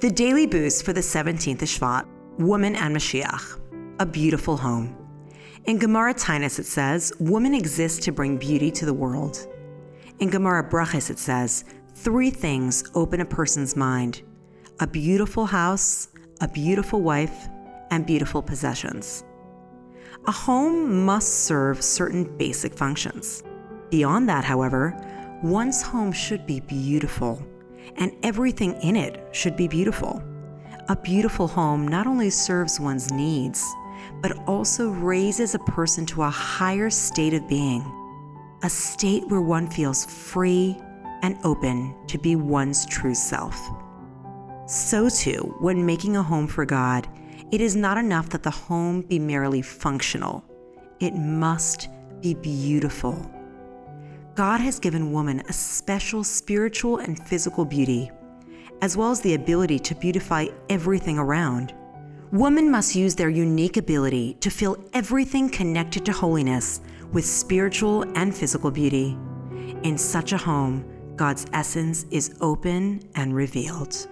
The daily boost for the 17th of Shvat, Woman and Mashiach, a beautiful home. In Gemara Taanis it says, Woman exists to bring beauty to the world. In Gemara Brachos it says, Three things open a person's mind a beautiful house, a beautiful wife, and beautiful possessions. A home must serve certain basic functions. Beyond that, however, one's home should be beautiful, and everything in it should be beautiful. A beautiful home not only serves one's needs, but also raises a person to a higher state of being, a state where one feels free and open to be one's true self. So, too, when making a home for God, it is not enough that the home be merely functional, it must be beautiful. God has given woman a special spiritual and physical beauty, as well as the ability to beautify everything around. Women must use their unique ability to fill everything connected to holiness with spiritual and physical beauty. In such a home, God's essence is open and revealed.